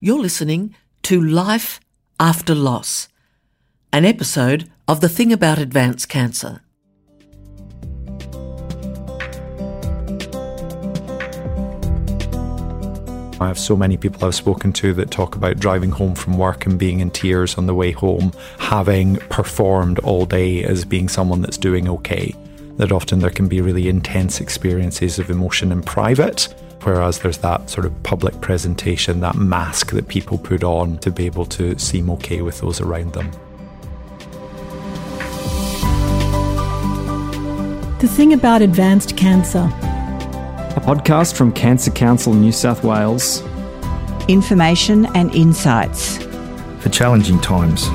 You're listening to Life After Loss, an episode of The Thing About Advanced Cancer. I have so many people I've spoken to that talk about driving home from work and being in tears on the way home, having performed all day as being someone that's doing okay. That often there can be really intense experiences of emotion in private, whereas there's that sort of public presentation, that mask that people put on to be able to seem okay with those around them. The thing about advanced cancer a podcast from Cancer Council New South Wales. Information and insights for challenging times.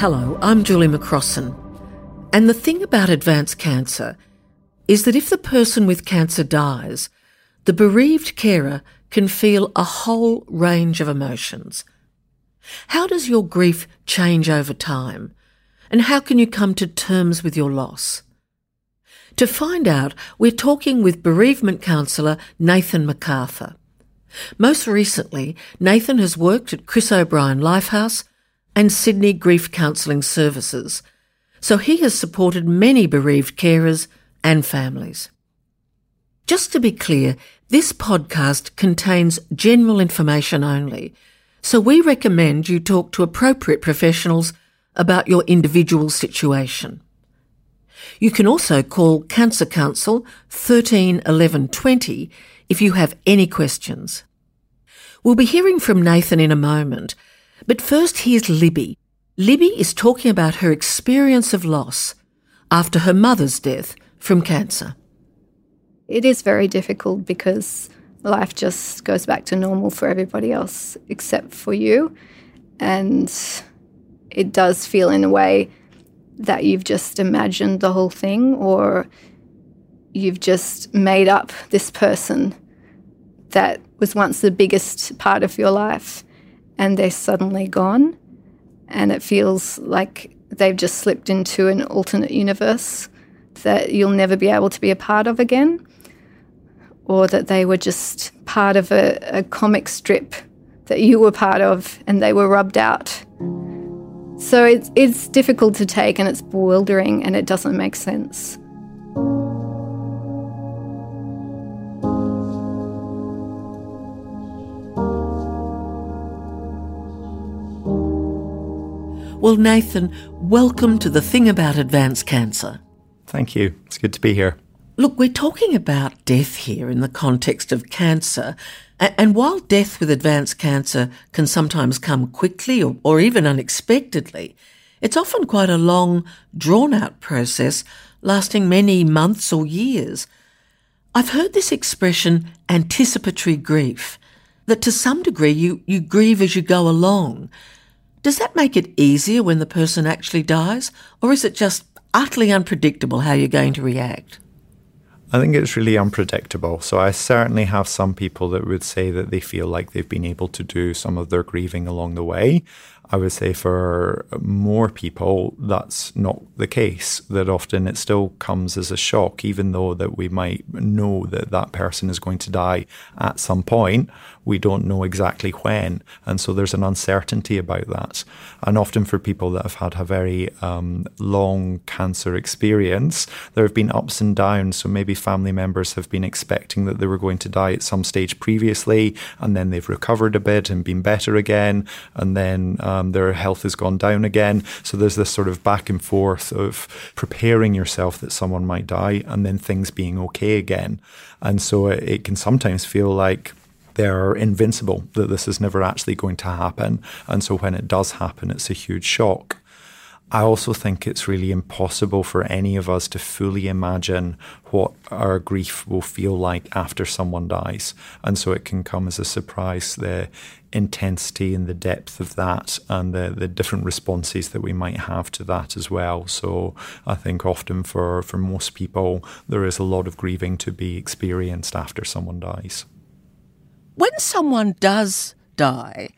Hello, I'm Julie McCrossin. And the thing about advanced cancer is that if the person with cancer dies, the bereaved carer can feel a whole range of emotions. How does your grief change over time? And how can you come to terms with your loss? To find out, we're talking with bereavement counsellor Nathan MacArthur. Most recently, Nathan has worked at Chris O'Brien Lifehouse and Sydney Grief Counselling Services, so he has supported many bereaved carers and families. Just to be clear, this podcast contains general information only, so we recommend you talk to appropriate professionals about your individual situation. You can also call Cancer Council 13 11 20 if you have any questions. We'll be hearing from Nathan in a moment, but first here's Libby. Libby is talking about her experience of loss after her mother's death from cancer. It is very difficult because life just goes back to normal for everybody else except for you. And it does feel in a way that you've just imagined the whole thing or you've just made up this person that was once the biggest part of your life and they're suddenly gone and it feels like they've just slipped into an alternate universe that you'll never be able to be a part of again or that they were just part of a, a comic strip that you were part of and they were rubbed out so it's, it's difficult to take and it's bewildering and it doesn't make sense. Well, Nathan, welcome to the thing about advanced cancer. Thank you. It's good to be here. Look, we're talking about death here in the context of cancer. And while death with advanced cancer can sometimes come quickly or, or even unexpectedly, it's often quite a long, drawn out process lasting many months or years. I've heard this expression, anticipatory grief, that to some degree you, you grieve as you go along. Does that make it easier when the person actually dies, or is it just utterly unpredictable how you're going to react? I think it's really unpredictable. So I certainly have some people that would say that they feel like they've been able to do some of their grieving along the way. I would say for more people, that's not the case. That often it still comes as a shock, even though that we might know that that person is going to die at some point. We don't know exactly when, and so there's an uncertainty about that. And often for people that have had a very um, long cancer experience, there have been ups and downs. So maybe family members have been expecting that they were going to die at some stage previously, and then they've recovered a bit and been better again, and then um, their health has gone down again. So there's this sort of back and forth of preparing yourself that someone might die, and then things being okay again. And so it, it can sometimes feel like they're invincible, that this is never actually going to happen. And so when it does happen, it's a huge shock. I also think it's really impossible for any of us to fully imagine what our grief will feel like after someone dies. And so it can come as a surprise the intensity and the depth of that and the, the different responses that we might have to that as well. So I think often for, for most people, there is a lot of grieving to be experienced after someone dies. When someone does die,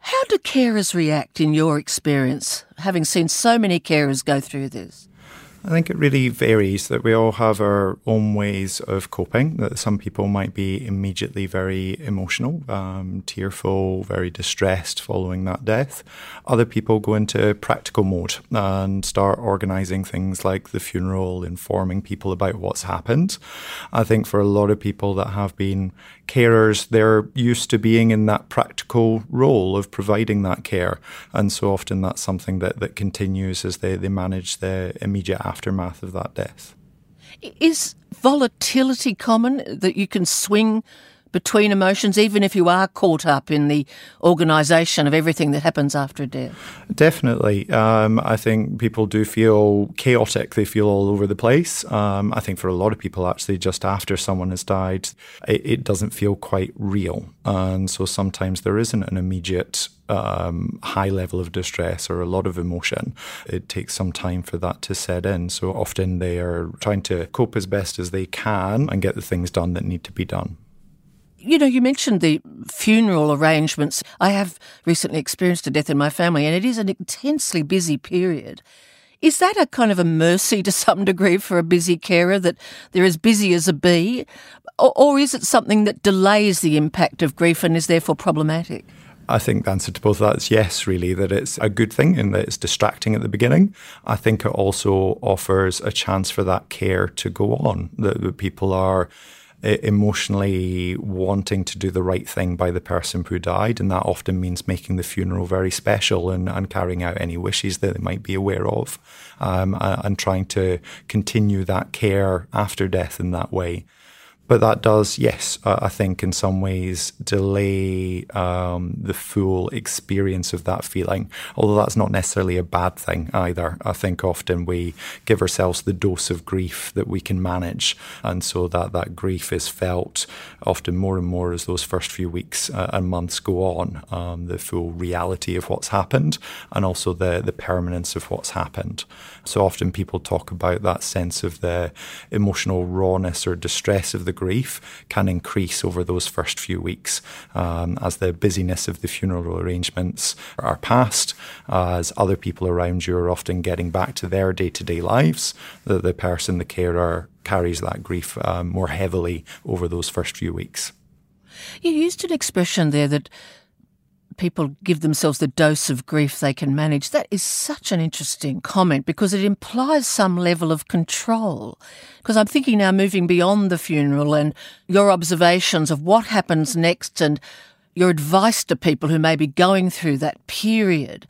how do carers react in your experience, having seen so many carers go through this? I think it really varies that we all have our own ways of coping. That some people might be immediately very emotional, um, tearful, very distressed following that death. Other people go into practical mode and start organizing things like the funeral, informing people about what's happened. I think for a lot of people that have been carers, they're used to being in that practical role of providing that care. And so often that's something that, that continues as they, they manage the immediate aftermath of that death. Is volatility common that you can swing between emotions, even if you are caught up in the organisation of everything that happens after a death? Definitely. Um, I think people do feel chaotic. They feel all over the place. Um, I think for a lot of people, actually, just after someone has died, it, it doesn't feel quite real. And so sometimes there isn't an immediate um, high level of distress or a lot of emotion. It takes some time for that to set in. So often they are trying to cope as best as they can and get the things done that need to be done you know, you mentioned the funeral arrangements. I have recently experienced a death in my family, and it is an intensely busy period. Is that a kind of a mercy to some degree for a busy carer that they're as busy as a bee? Or, or is it something that delays the impact of grief and is therefore problematic? I think the answer to both of that is yes, really, that it's a good thing and that it's distracting at the beginning. I think it also offers a chance for that care to go on, that, people are emotionally wanting to do the right thing by the person who died. And that often means making the funeral very special and, and carrying out any wishes that they might be aware of um, and trying to continue that care after death in that way but that does, yes, uh, I think in some ways delay um, the full experience of that feeling. Although that's not necessarily a bad thing either. I think often we give ourselves the dose of grief that we can manage, and so that that grief is felt often more and more as those first few weeks uh, and months go on. Um, the full reality of what's happened, and also the the permanence of what's happened. So often people talk about that sense of the emotional rawness or distress of the grief can increase over those first few weeks um, as the busyness of the funeral arrangements are past, as other people around you are often getting back to their day to day lives. The, the person, the carer, carries that grief um, more heavily over those first few weeks. You used an expression there that people give themselves the dose of grief they can manage. That is such an interesting comment because it implies some level of control. Because I'm thinking now moving beyond the funeral and your observations of what happens next and your advice to people who may be going through that period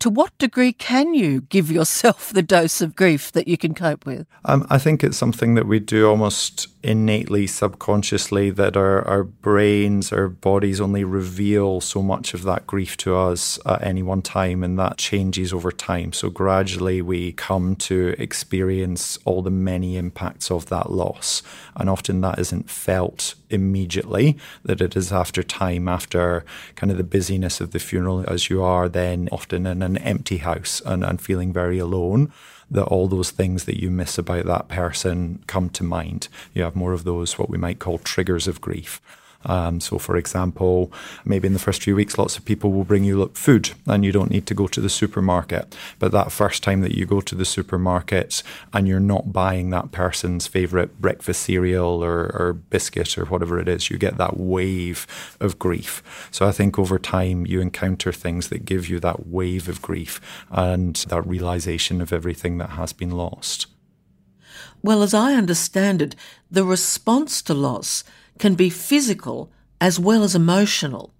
to what degree can you give yourself the dose of grief that you can cope with? Um, I think it's something that we do almost innately, subconsciously, that our, our brains, our bodies only reveal so much of that grief to us at any one time, and that changes over time. So gradually we come to experience all the many impacts of that loss. And often that isn't felt immediately, that it is after time, after kind of the busyness of the funeral, as you are then often in an empty house and, and feeling very alone that all those things that you miss about that person come to mind. You have more of those, what we might call triggers of grief. Um, so, for example, maybe in the first few weeks, lots of people will bring you food and you don't need to go to the supermarket. But that first time that you go to the supermarket and you're not buying that person's favorite breakfast cereal or, or biscuit or whatever it is, you get that wave of grief. So, I think over time you encounter things that give you that wave of grief and that realization of everything that has been lost. Well, as I understand it, the response to loss can be physical as well as emotional.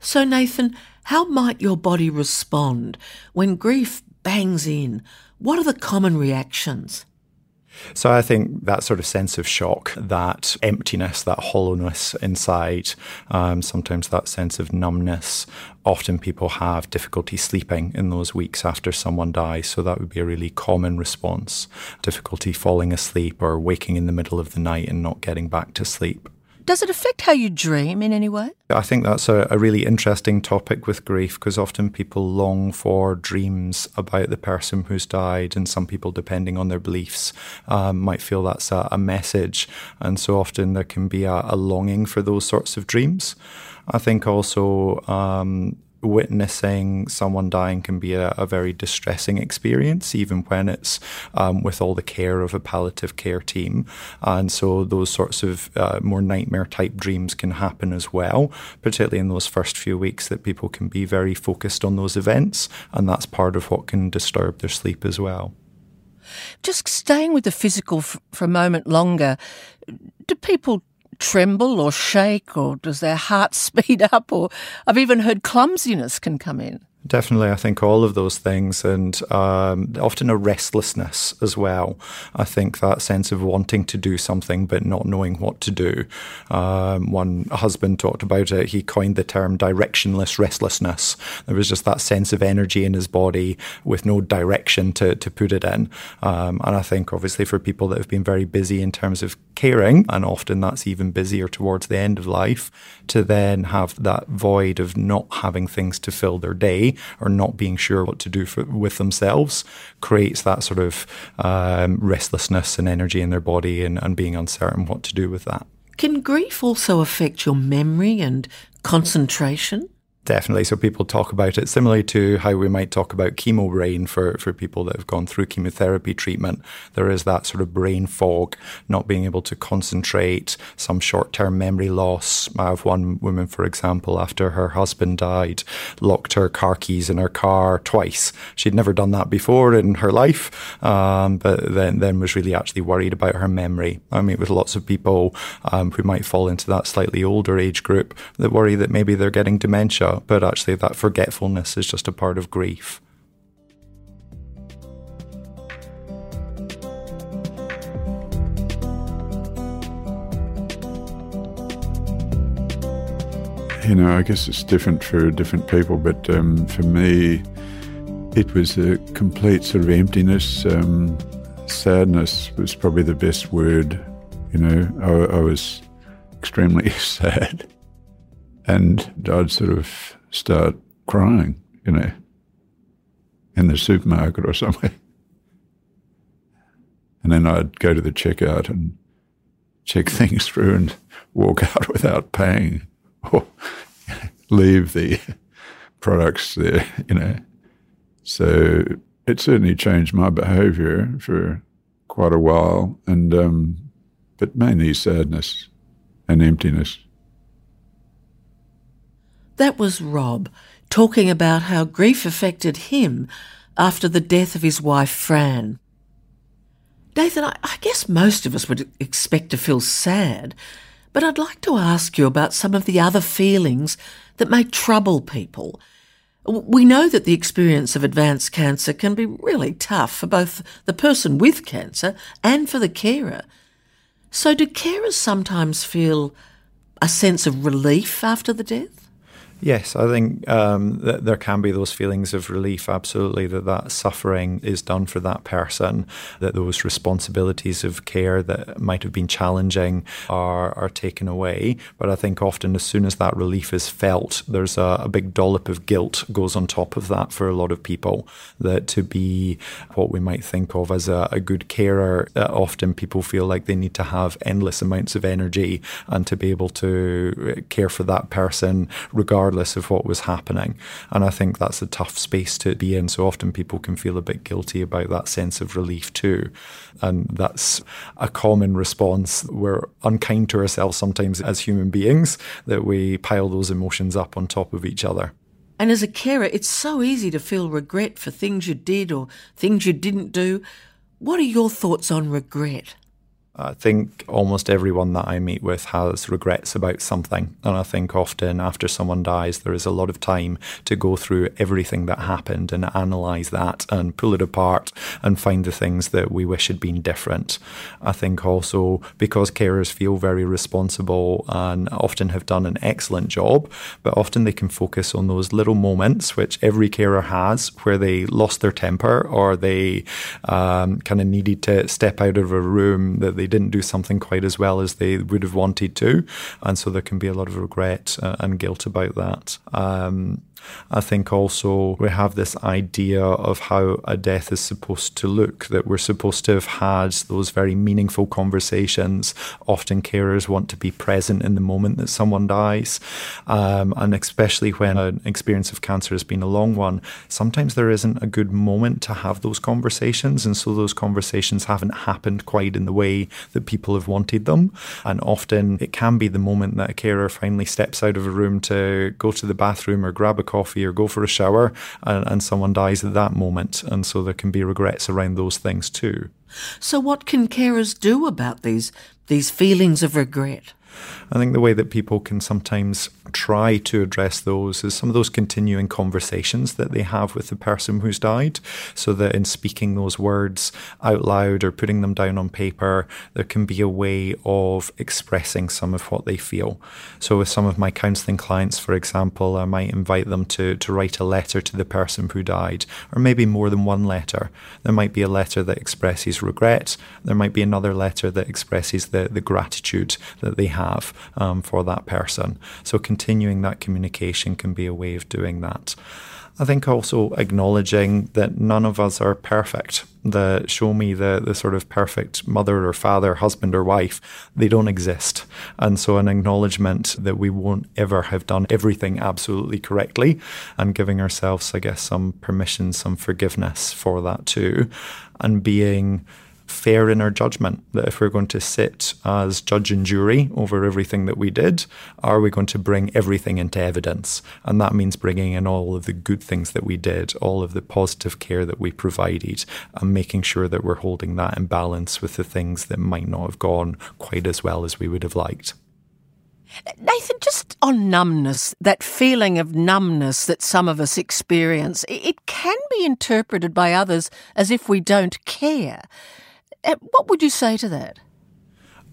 So, Nathan, how might your body respond when grief bangs in? What are the common reactions? So I think that sort of sense of shock, that emptiness, that hollowness inside, um, sometimes that sense of numbness. Often people have difficulty sleeping in those weeks after someone dies. So that would be a really common response. Difficulty falling asleep or waking in the middle of the night and not getting back to sleep. Does it affect how you dream in any way? I think that's a, a really interesting topic with grief because often people long for dreams about the person who's died, and some people, depending on their beliefs, um, might feel that's a, a, message. And so often there can be a, a, longing for those sorts of dreams. I think also um, witnessing someone dying can be a, a very distressing experience, even when it's um, with all the care of a palliative care team. And so those sorts of uh, more nightmare type dreams can happen as well, particularly in those first few weeks that people can be very focused on those events. And that's part of what can disturb their sleep as well. Just staying with the physical f- for a moment longer, do people tremble or shake, or does their heart speed up? Or I've even heard clumsiness can come in. Definitely, I think all of those things, and um, often a restlessness as well. I think that sense of wanting to do something but not knowing what to do. Um, one husband talked about it. He coined the term directionless restlessness. There was just that sense of energy in his body with no direction to, to put it in. Um, and I think, obviously, for people that have been very busy in terms of caring, and often that's even busier towards the end of life, to then have that void of not having things to fill their day or not being sure what to do for, with themselves creates that sort of um, restlessness and energy in their body and, and being uncertain what to do with that. Can grief also affect your memory and concentration? Definitely. So people talk about it similarly to how we might talk about chemo brain for, for people that have gone through chemotherapy treatment. There is that sort of brain fog, not being able to concentrate, some short term memory loss. I have one woman, for example, after her husband died, locked her car keys in her car twice. She'd never done that before in her life, um, but then, then was really actually worried about her memory. I meet with lots of people um, who might fall into that slightly older age group that worry that maybe they're getting dementia but actually that forgetfulness is just a part of grief. You know, I guess it's different for different people, but um, for me, it was a complete sort of emptiness. Um, sadness was probably the best word. You know, I, I was extremely sad and I'd sort of start crying, you know, in the supermarket or somewhere. And then I'd go to the checkout and check things through and walk out without paying or leave the products there, you know. So it certainly changed my behaviour for quite a while, and um, but mainly sadness and emptiness. That was Rob talking about how grief affected him after the death of his wife, Fran. Nathan, I, I guess most of us would expect to feel sad, but I'd like to ask you about some of the other feelings that may trouble people. We know that the experience of advanced cancer can be really tough for both the person with cancer and for the carer. So, do carers sometimes feel a sense of relief after the death? Yes, I think um, that there can be those feelings of relief, absolutely, that that suffering is done for that person, that those responsibilities of care that might have been challenging are, are taken away. But I think often as soon as that relief is felt, there's a, a big dollop of guilt goes on top of that for a lot of people, that to be what we might think of as a, a good carer, uh, often people feel like they need to have endless amounts of energy and to be able to care for that person regardless regardless of what was happening. And I think that's a tough space to be in. So often people can feel a bit guilty about that sense of relief too. And that's a common response. We're unkind to ourselves sometimes as human beings that we pile those emotions up on top of each other. And as a carer, it's so easy to feel regret for things you did or things you didn't do. What are your thoughts on regret? I think almost everyone that I meet with has regrets about something. And I think often after someone dies, there is a lot of time to go through everything that happened and analyse that and pull it apart and find the things that we wish had been different. I think also because carers feel very responsible and often have done an excellent job, but often they can focus on those little moments, which every carer has, where they lost their temper or they um, kind of needed to step out of a room that they didn't do something quite as well as they would have wanted to. And so there can be a lot of regret uh, and guilt about that. Um, I think also we have this idea of how a death is supposed to look, that we're supposed to have had those very meaningful conversations. Often carers want to be present in the moment that someone dies. Um, and especially when an experience of cancer has been a long one, sometimes there isn't a good moment to have those conversations. And so those conversations haven't happened quite in the way that people have wanted them. And often it can be the moment that a carer finally steps out of a room to go to the bathroom or grab a coffee or go for a shower, and, and someone dies at that moment. And so there can be regrets around those things too. So, what can carers do about these these feelings of regret? I think the way that people can sometimes try to address those is some of those continuing conversations that they have with the person who's died, so that in speaking those words out loud or putting them down on paper, there can be a way of expressing some of what they feel. So, with some of my counselling clients, for example, I might invite them to, to write a letter to the person who died, or maybe more than one letter. There might be a letter that expresses regret, there might be another letter that expresses the, the gratitude that they have um, for that person. So, continuing that communication can be a way of doing that. I think also acknowledging that none of us are perfect. The show me the the sort of perfect mother or father, husband or wife, they don't exist. And so an acknowledgement that we won't ever have done everything absolutely correctly and giving ourselves, I guess, some permission, some forgiveness for that too. And being fair in our judgment. That if we're going to sit as judge and jury over everything that we did, are we going to bring everything into evidence? And that means bringing in all of the good things that we did, all of the positive care that we provided, and making sure that we're holding that in balance with the things that might not have gone quite as well as we would have liked. Nathan, just on numbness, that feeling of numbness that some of us experience, it can be interpreted by others as if we don't care. Uh, what would you say to that?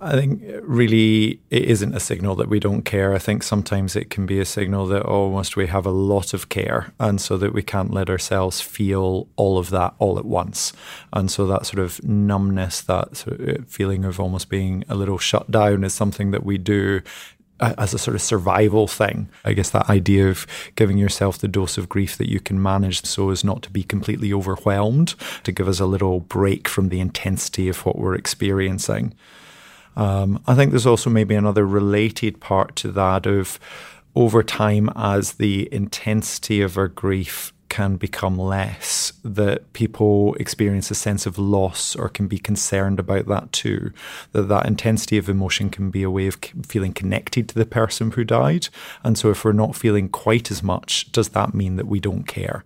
I think really it isn't a signal that we don't care. I think sometimes it can be a signal that almost we have a lot of care, and so that we can't let ourselves feel all of that all at once. And so that sort of numbness, that sort of feeling of almost being a little shut down, is something that we do as a sort of survival thing. I guess that idea of giving yourself the dose of grief that you can manage so as not to be completely overwhelmed, to give us a little break from the intensity of what we're experiencing. Um, I think there's also maybe another related part to that of over time as the intensity of our grief can become less, that people experience a sense of loss or can be concerned about that too. That that intensity of emotion can be a way of feeling connected to the person who died. And so if we're not feeling quite as much, does that mean that we don't care?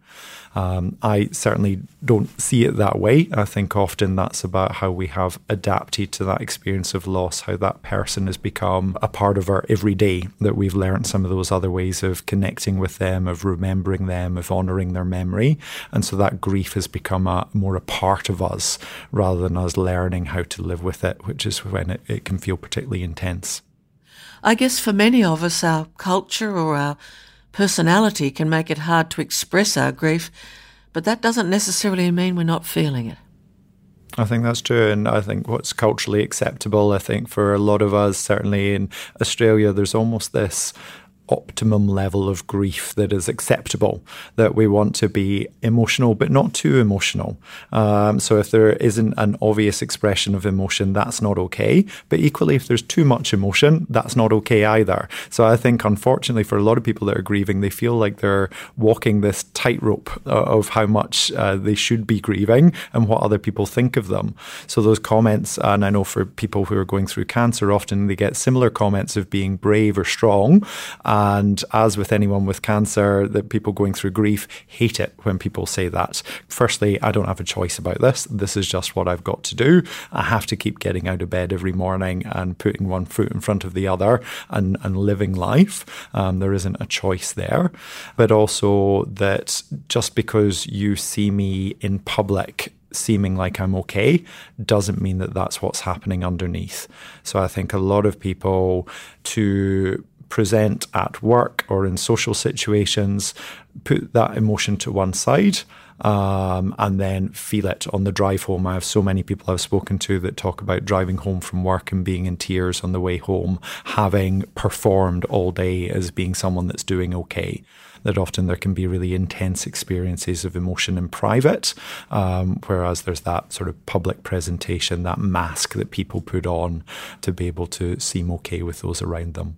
Um, I certainly don't see it that way. I think often that's about how we have adapted to that experience of loss, how that person has become a part of our everyday, that we've learned some of those other ways of connecting with them, of remembering them, of honouring their memory. And so that grief has become a, more a part of us rather than us learning how to live with it, which is when it, it can feel particularly intense. I guess for many of us, our culture or our personality can make it hard to express our grief, but that doesn't necessarily mean we're not feeling it. I think that's true. And I think what's culturally acceptable, I think for a lot of us, certainly in Australia, there's almost this optimum level of grief that is acceptable, that we want to be emotional, but not too emotional. Um, so if there isn't an obvious expression of emotion, that's not okay. But equally, if there's too much emotion, that's not okay either. So I think, unfortunately, for a lot of people that are grieving, they feel like they're walking this tightrope uh, of how much uh, they should be grieving and what other people think of them. So those comments, and I know for people who are going through cancer, often they get similar comments of being brave or strong. And as with anyone with cancer, the people going through grief hate it when people say that. Firstly, I don't have a choice about this. This is just what I've got to do. I have to keep getting out of bed every morning and putting one foot in front of the other and, and living life. Um, there isn't a choice there. But also that just because you see me in public seeming like I'm okay doesn't mean that that's what's happening underneath. So I think a lot of people to present at work or in social situations, put that emotion to one side um, and then feel it on the drive home. I have so many people I've spoken to that talk about driving home from work and being in tears on the way home, having performed all day as being someone that's doing okay that often there can be really intense experiences of emotion in private, um, whereas there's that sort of public presentation, that mask that people put on to be able to seem okay with those around them.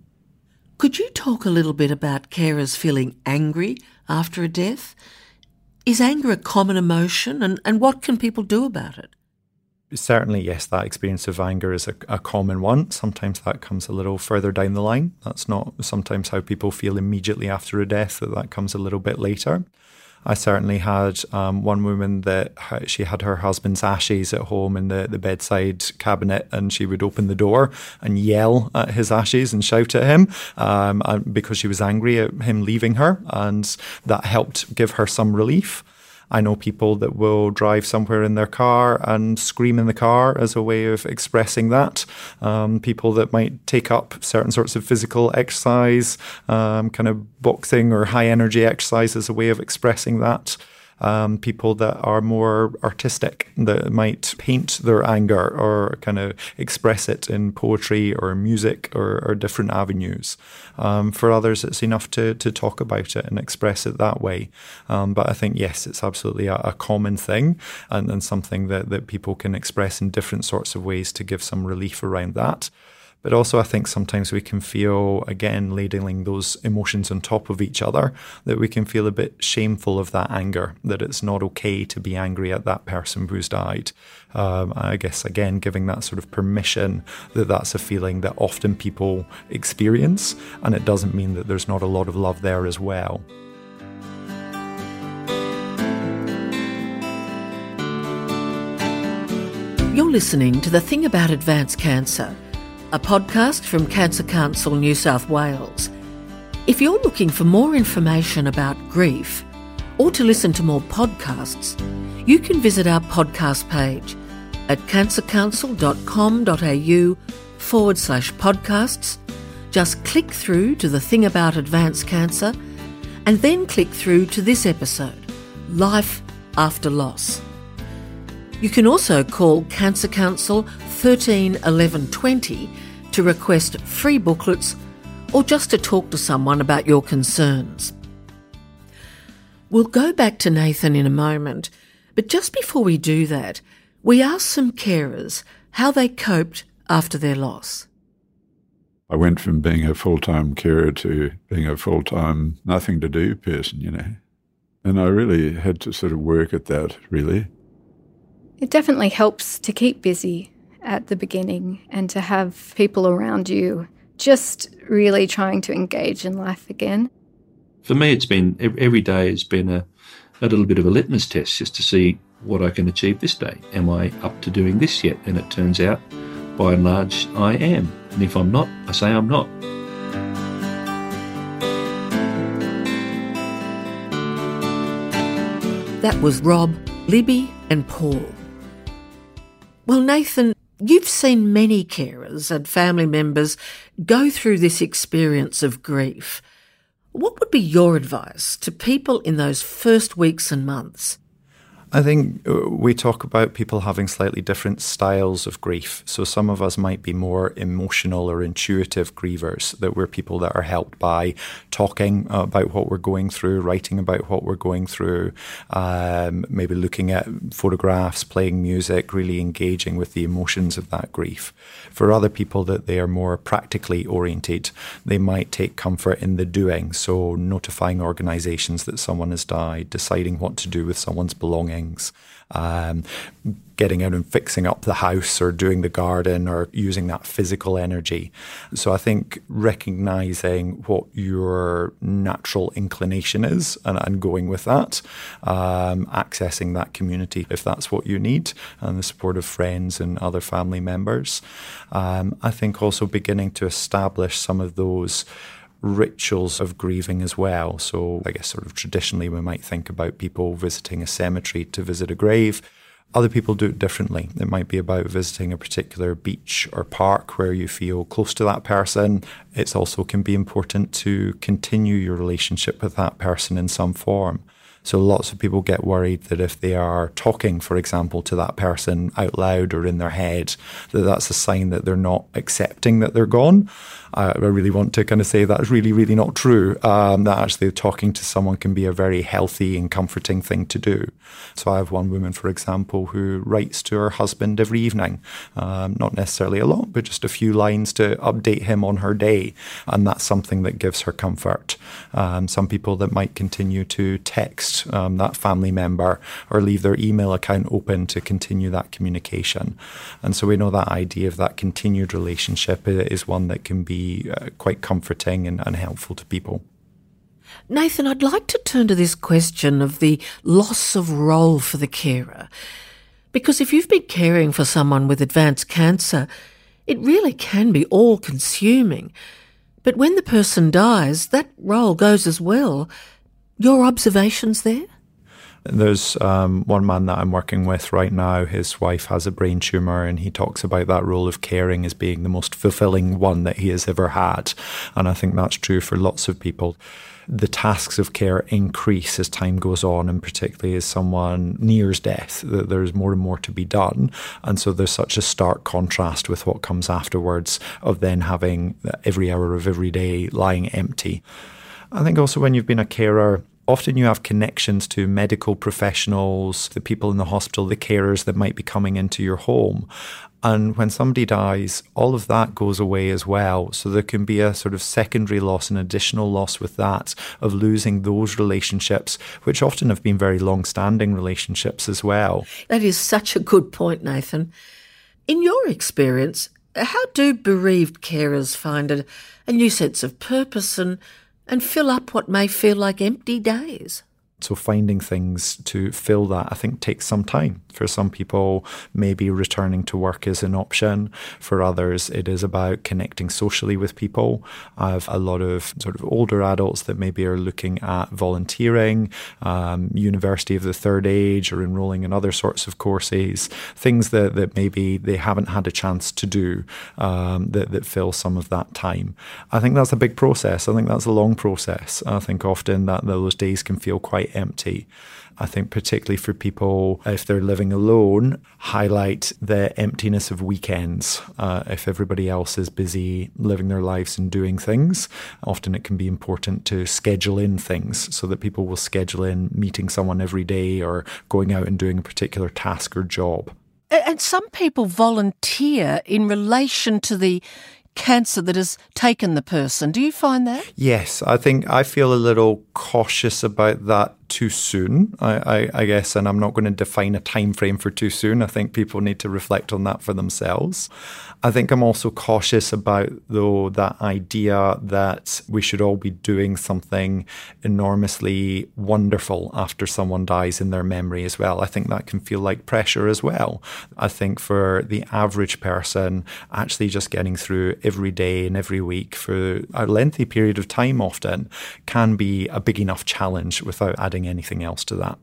Could you talk a little bit about carers feeling angry after a death? Is anger a common emotion and, and what can people do about it? Certainly, yes, that experience of anger is a, a, common one. Sometimes that comes a little further down the line. That's not sometimes how people feel immediately after a death, that that comes a little bit later. I certainly had um, one woman that she had her husband's ashes at home in the, the bedside cabinet, and she would open the door and yell at his ashes and shout at him um, because she was angry at him leaving her, and that helped give her some relief. I know people that will drive somewhere in their car and scream in the car as a way of expressing that. Um, people that might take up certain sorts of physical exercise, um, kind of boxing or high energy exercise as a way of expressing that um, people that are more artistic that might paint their anger or kind of express it in poetry or music or, or different avenues. Um, for others, it's enough to, to talk about it and express it that way. Um, but I think, yes, it's absolutely a, a common thing and, and something that, that people can express in different sorts of ways to give some relief around that. But also, I think sometimes we can feel, again, ladling those emotions on top of each other, that we can feel a bit shameful of that anger, that it's not okay to be angry at that person who's died. Um, I guess, again, giving that sort of permission that that's a feeling that often people experience, and it doesn't mean that there's not a lot of love there as well. You're listening to The Thing About Advanced Cancer a podcast from Cancer Council New South Wales. If you're looking for more information about grief or to listen to more podcasts, you can visit our podcast page at cancercouncil.com.au forward slash podcasts. Just click through to the thing about advanced cancer and then click through to this episode, Life After Loss. You can also call Cancer Council 13 11 20 to request free booklets or just to talk to someone about your concerns. We'll go back to Nathan in a moment, but just before we do that, we asked some carers how they coped after their loss. I went from being a full time carer to being a full time nothing to do person, you know. And I really had to sort of work at that, really. It definitely helps to keep busy at the beginning and to have people around you just really trying to engage in life again. For me, it's been every day has been a, a little bit of a litmus test just to see what I can achieve this day. Am I up to doing this yet? And it turns out, by and large, I am. And if I'm not, I say I'm not. That was Rob, Libby, and Paul. Well, Nathan, you've seen many carers and family members go through this experience of grief. What would be your advice to people in those first weeks and months? I think uh, we talk about people having slightly different styles of grief. So some of us might be more emotional or intuitive grievers, that we're people that are helped by talking about what we're going through, writing about what we're going through, um, maybe looking at photographs, playing music, really engaging with the emotions of that grief. For other people that they are more practically oriented, they might take comfort in the doing. So notifying organisations that someone has died, deciding what to do with someone's belongings things. Um, getting out and fixing up the house or doing the garden or using that physical energy. So I think recognizing what your natural inclination is and, and going with that, um, accessing that community if that's what you need, and the support of friends and other family members. Um, I think also beginning to establish some of those rituals of grieving as well. So, I guess, sort of traditionally, we might think about people visiting a cemetery to visit a grave. Other people do it differently. It might be about visiting a particular beach or park where you feel close to that person. It also can be important to continue your relationship with that person in some form. So lots of people get worried that if they are talking, for example, to that person out loud or in their head, that that's a sign that they're not accepting that they're gone. I, I really want to kind of say that's really, really not true. Um, that actually talking to someone can be a very healthy and comforting thing to do. So I have one woman, for example, who writes to her husband every evening, um, not necessarily a lot, but just a few lines to update him on her day, and that's something that gives her comfort. Um, some people that might continue to text um, that family member or leave their email account open to continue that communication. And so we know that idea of that continued relationship is one that can be uh, quite comforting and, and helpful to people. Nathan, I'd like to turn to this question of the loss of role for the carer. Because if you've been caring for someone with advanced cancer, it really can be all consuming. But when the person dies, that role goes as well. Your observations there? There's um, one man that I'm working with right now. His wife has a brain tumor, and he talks about that role of caring as being the most fulfilling one that he has ever had. And I think that's true for lots of people. The tasks of care increase as time goes on, and particularly as someone nears death, that there's more and more to be done. And so there's such a stark contrast with what comes afterwards of then having every hour of every day lying empty. I think also when you've been a carer, often you have connections to medical professionals, the people in the hospital, the carers that might be coming into your home. And when somebody dies, all of that goes away as well. So there can be a sort of secondary loss, an additional loss with that of losing those relationships, which often have been very long standing relationships as well. That is such a good point, Nathan. In your experience, how do bereaved carers find a, a new sense of purpose and and fill up what may feel like empty days. So finding things to fill that, I think, takes some time. For some people, maybe returning to work is an option. For others, it is about connecting socially with people. I have a lot of sort of older adults that maybe are looking at volunteering, um, University of the Third Age, or enrolling in other sorts of courses, things that, that maybe they haven't had a chance to do um, that, that fill some of that time. I think that's a big process. I think that's a long process. I think often that those days can feel quite empty. I think, particularly for people, if they're living alone, highlight the emptiness of weekends. Uh, if everybody else is busy living their lives and doing things, often it can be important to schedule in things so that people will schedule in meeting someone every day or going out and doing a particular task or job. And some people volunteer in relation to the cancer that has taken the person. Do you find that? Yes, I think I feel a little cautious about that too soon, I, I, I, guess, and I'm not going to define a time frame for too soon. I think people need to reflect on that for themselves. I think I'm also cautious about though that idea that we should all be doing something enormously wonderful after someone dies in their memory as well. I think that can feel like pressure as well. I think for the average person, actually just getting through every day and every week for a lengthy period of time often can be a big enough challenge without adding anything else to that.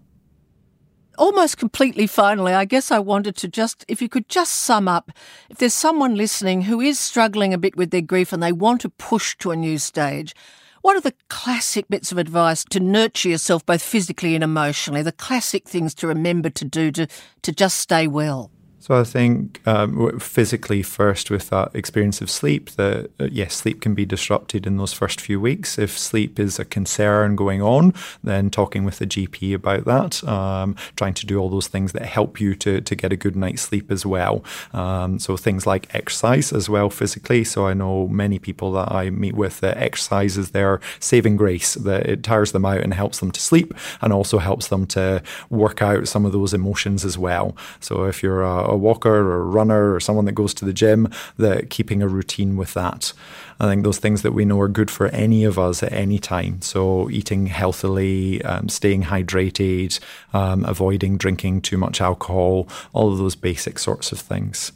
Almost completely finally, I guess I wanted to just, if you could just sum up, if there's someone listening who is struggling a bit with their grief and they want to push to a new stage, what are the classic bits of advice to nurture yourself both physically and emotionally? The classic things to remember to do to, to just stay well? So I think um, physically first with that experience of sleep, that uh, yes, sleep can be disrupted in those first few weeks. If sleep is a concern going on, then talking with the GP about that, um, trying to do all those things that help you to, to get a good night's sleep as well. Um, so things like exercise as well physically. So I know many people that I meet with that exercise is their saving grace, that it tires them out and helps them to sleep and also helps them to work out some of those emotions as well. So if you're a a walker or a runner or someone that goes to the gym, that keeping a routine with that. I think those things that we know are good for any of us at any time. So eating healthily, um, staying hydrated, um, avoiding drinking too much alcohol, all of those basic sorts of things.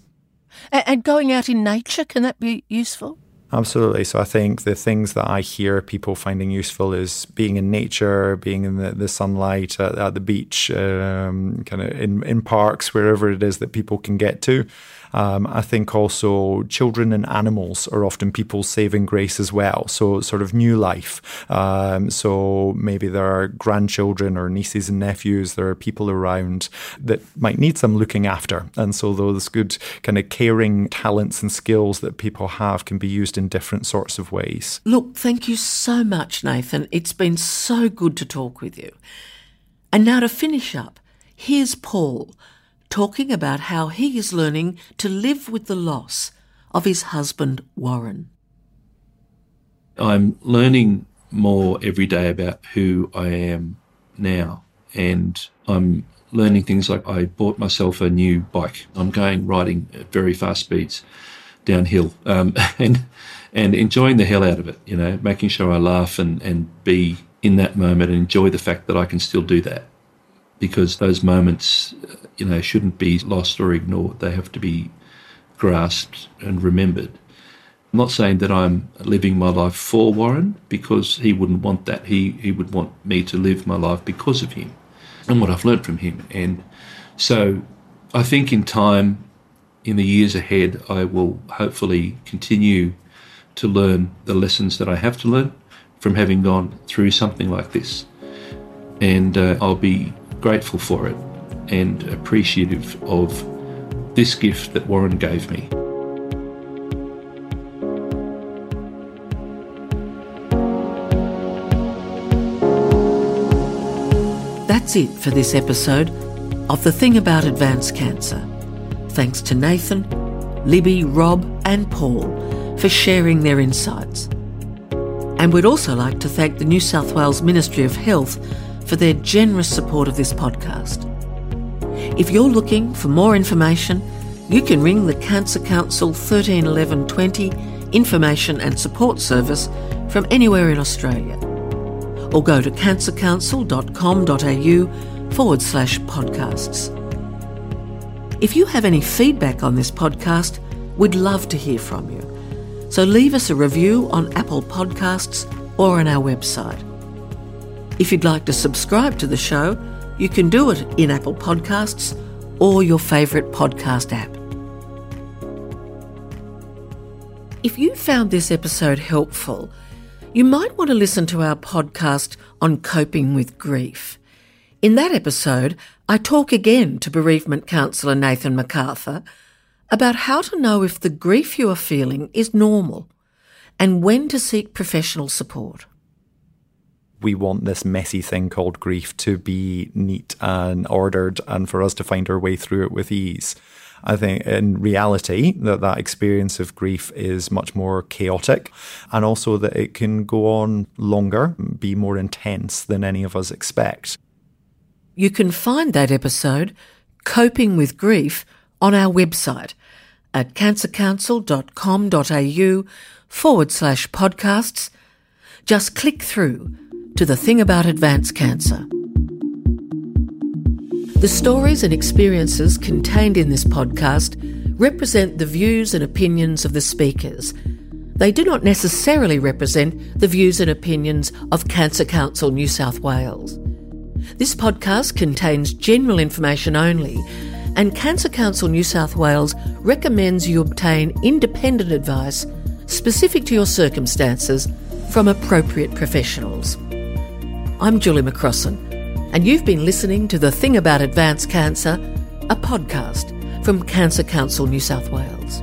And going out in nature, can that be useful? Absolutely. So I think the things that I hear people finding useful is being in nature, being in the, the sunlight at, at the beach, um, kind of in, in parks, wherever it is that people can get to. Um, I think also children and animals are often people's saving grace as well. So, sort of new life. Um, so, maybe there are grandchildren or nieces and nephews, there are people around that might need some looking after. And so, those good kind of caring talents and skills that people have can be used in different sorts of ways. Look, thank you so much, Nathan. It's been so good to talk with you. And now to finish up, here's Paul talking about how he is learning to live with the loss of his husband, Warren. I'm learning more every day about who I am now, and I'm learning things like I bought myself a new bike. I'm going riding at very fast speeds downhill um, and and enjoying the hell out of it, you know, making sure I laugh and, and be in that moment and enjoy the fact that I can still do that because those moments, you know, shouldn't be lost or ignored. They have to be grasped and remembered. I'm not saying that I'm living my life for Warren because he wouldn't want that. He he would want me to live my life because of him and what I've learned from him. And so I think in time, in the years ahead, I will hopefully continue to learn the lessons that I have to learn from having gone through something like this. And uh, I'll be grateful for it and appreciative of this gift that Warren gave me. That's it for this episode of The Thing About Advanced Cancer. Thanks to Nathan, Libby, Rob, and Paul for sharing their insights. And we'd also like to thank the New South Wales Ministry of Health for their generous support of this podcast. If you're looking for more information, you can ring the Cancer Council 13 11 20 information and support service from anywhere in Australia. Or go to cancercouncil.com.au forward slash podcasts. If you have any feedback on this podcast, we'd love to hear from you. So leave us a review on Apple Podcasts or on our website. If you'd like to subscribe to the show, you can do it in Apple Podcasts or your favourite podcast app. If you found this episode helpful, you might want to listen to our podcast on coping with grief. In that episode, I talk again to bereavement counsellor Nathan MacArthur about how to know if the grief you are feeling is normal and when to seek professional support we want this messy thing called grief to be neat and ordered and for us to find our way through it with ease. I think in reality that that experience of grief is much more chaotic and also that it can go on longer, be more intense than any of us expect. You can find that episode, Coping with Grief, on our website at cancercouncil.com.au forward slash podcasts. Just click through to the thing about advanced cancer. The stories and experiences contained in this podcast represent the views and opinions of the speakers. They do not necessarily represent the views and opinions of Cancer Council New South Wales. This podcast contains general information only, and Cancer Council New South Wales recommends you obtain independent advice specific to your circumstances from appropriate professionals. I'm Julie McCrossin, and you've been listening to The Thing About Advanced Cancer, a podcast from Cancer Council New South Wales.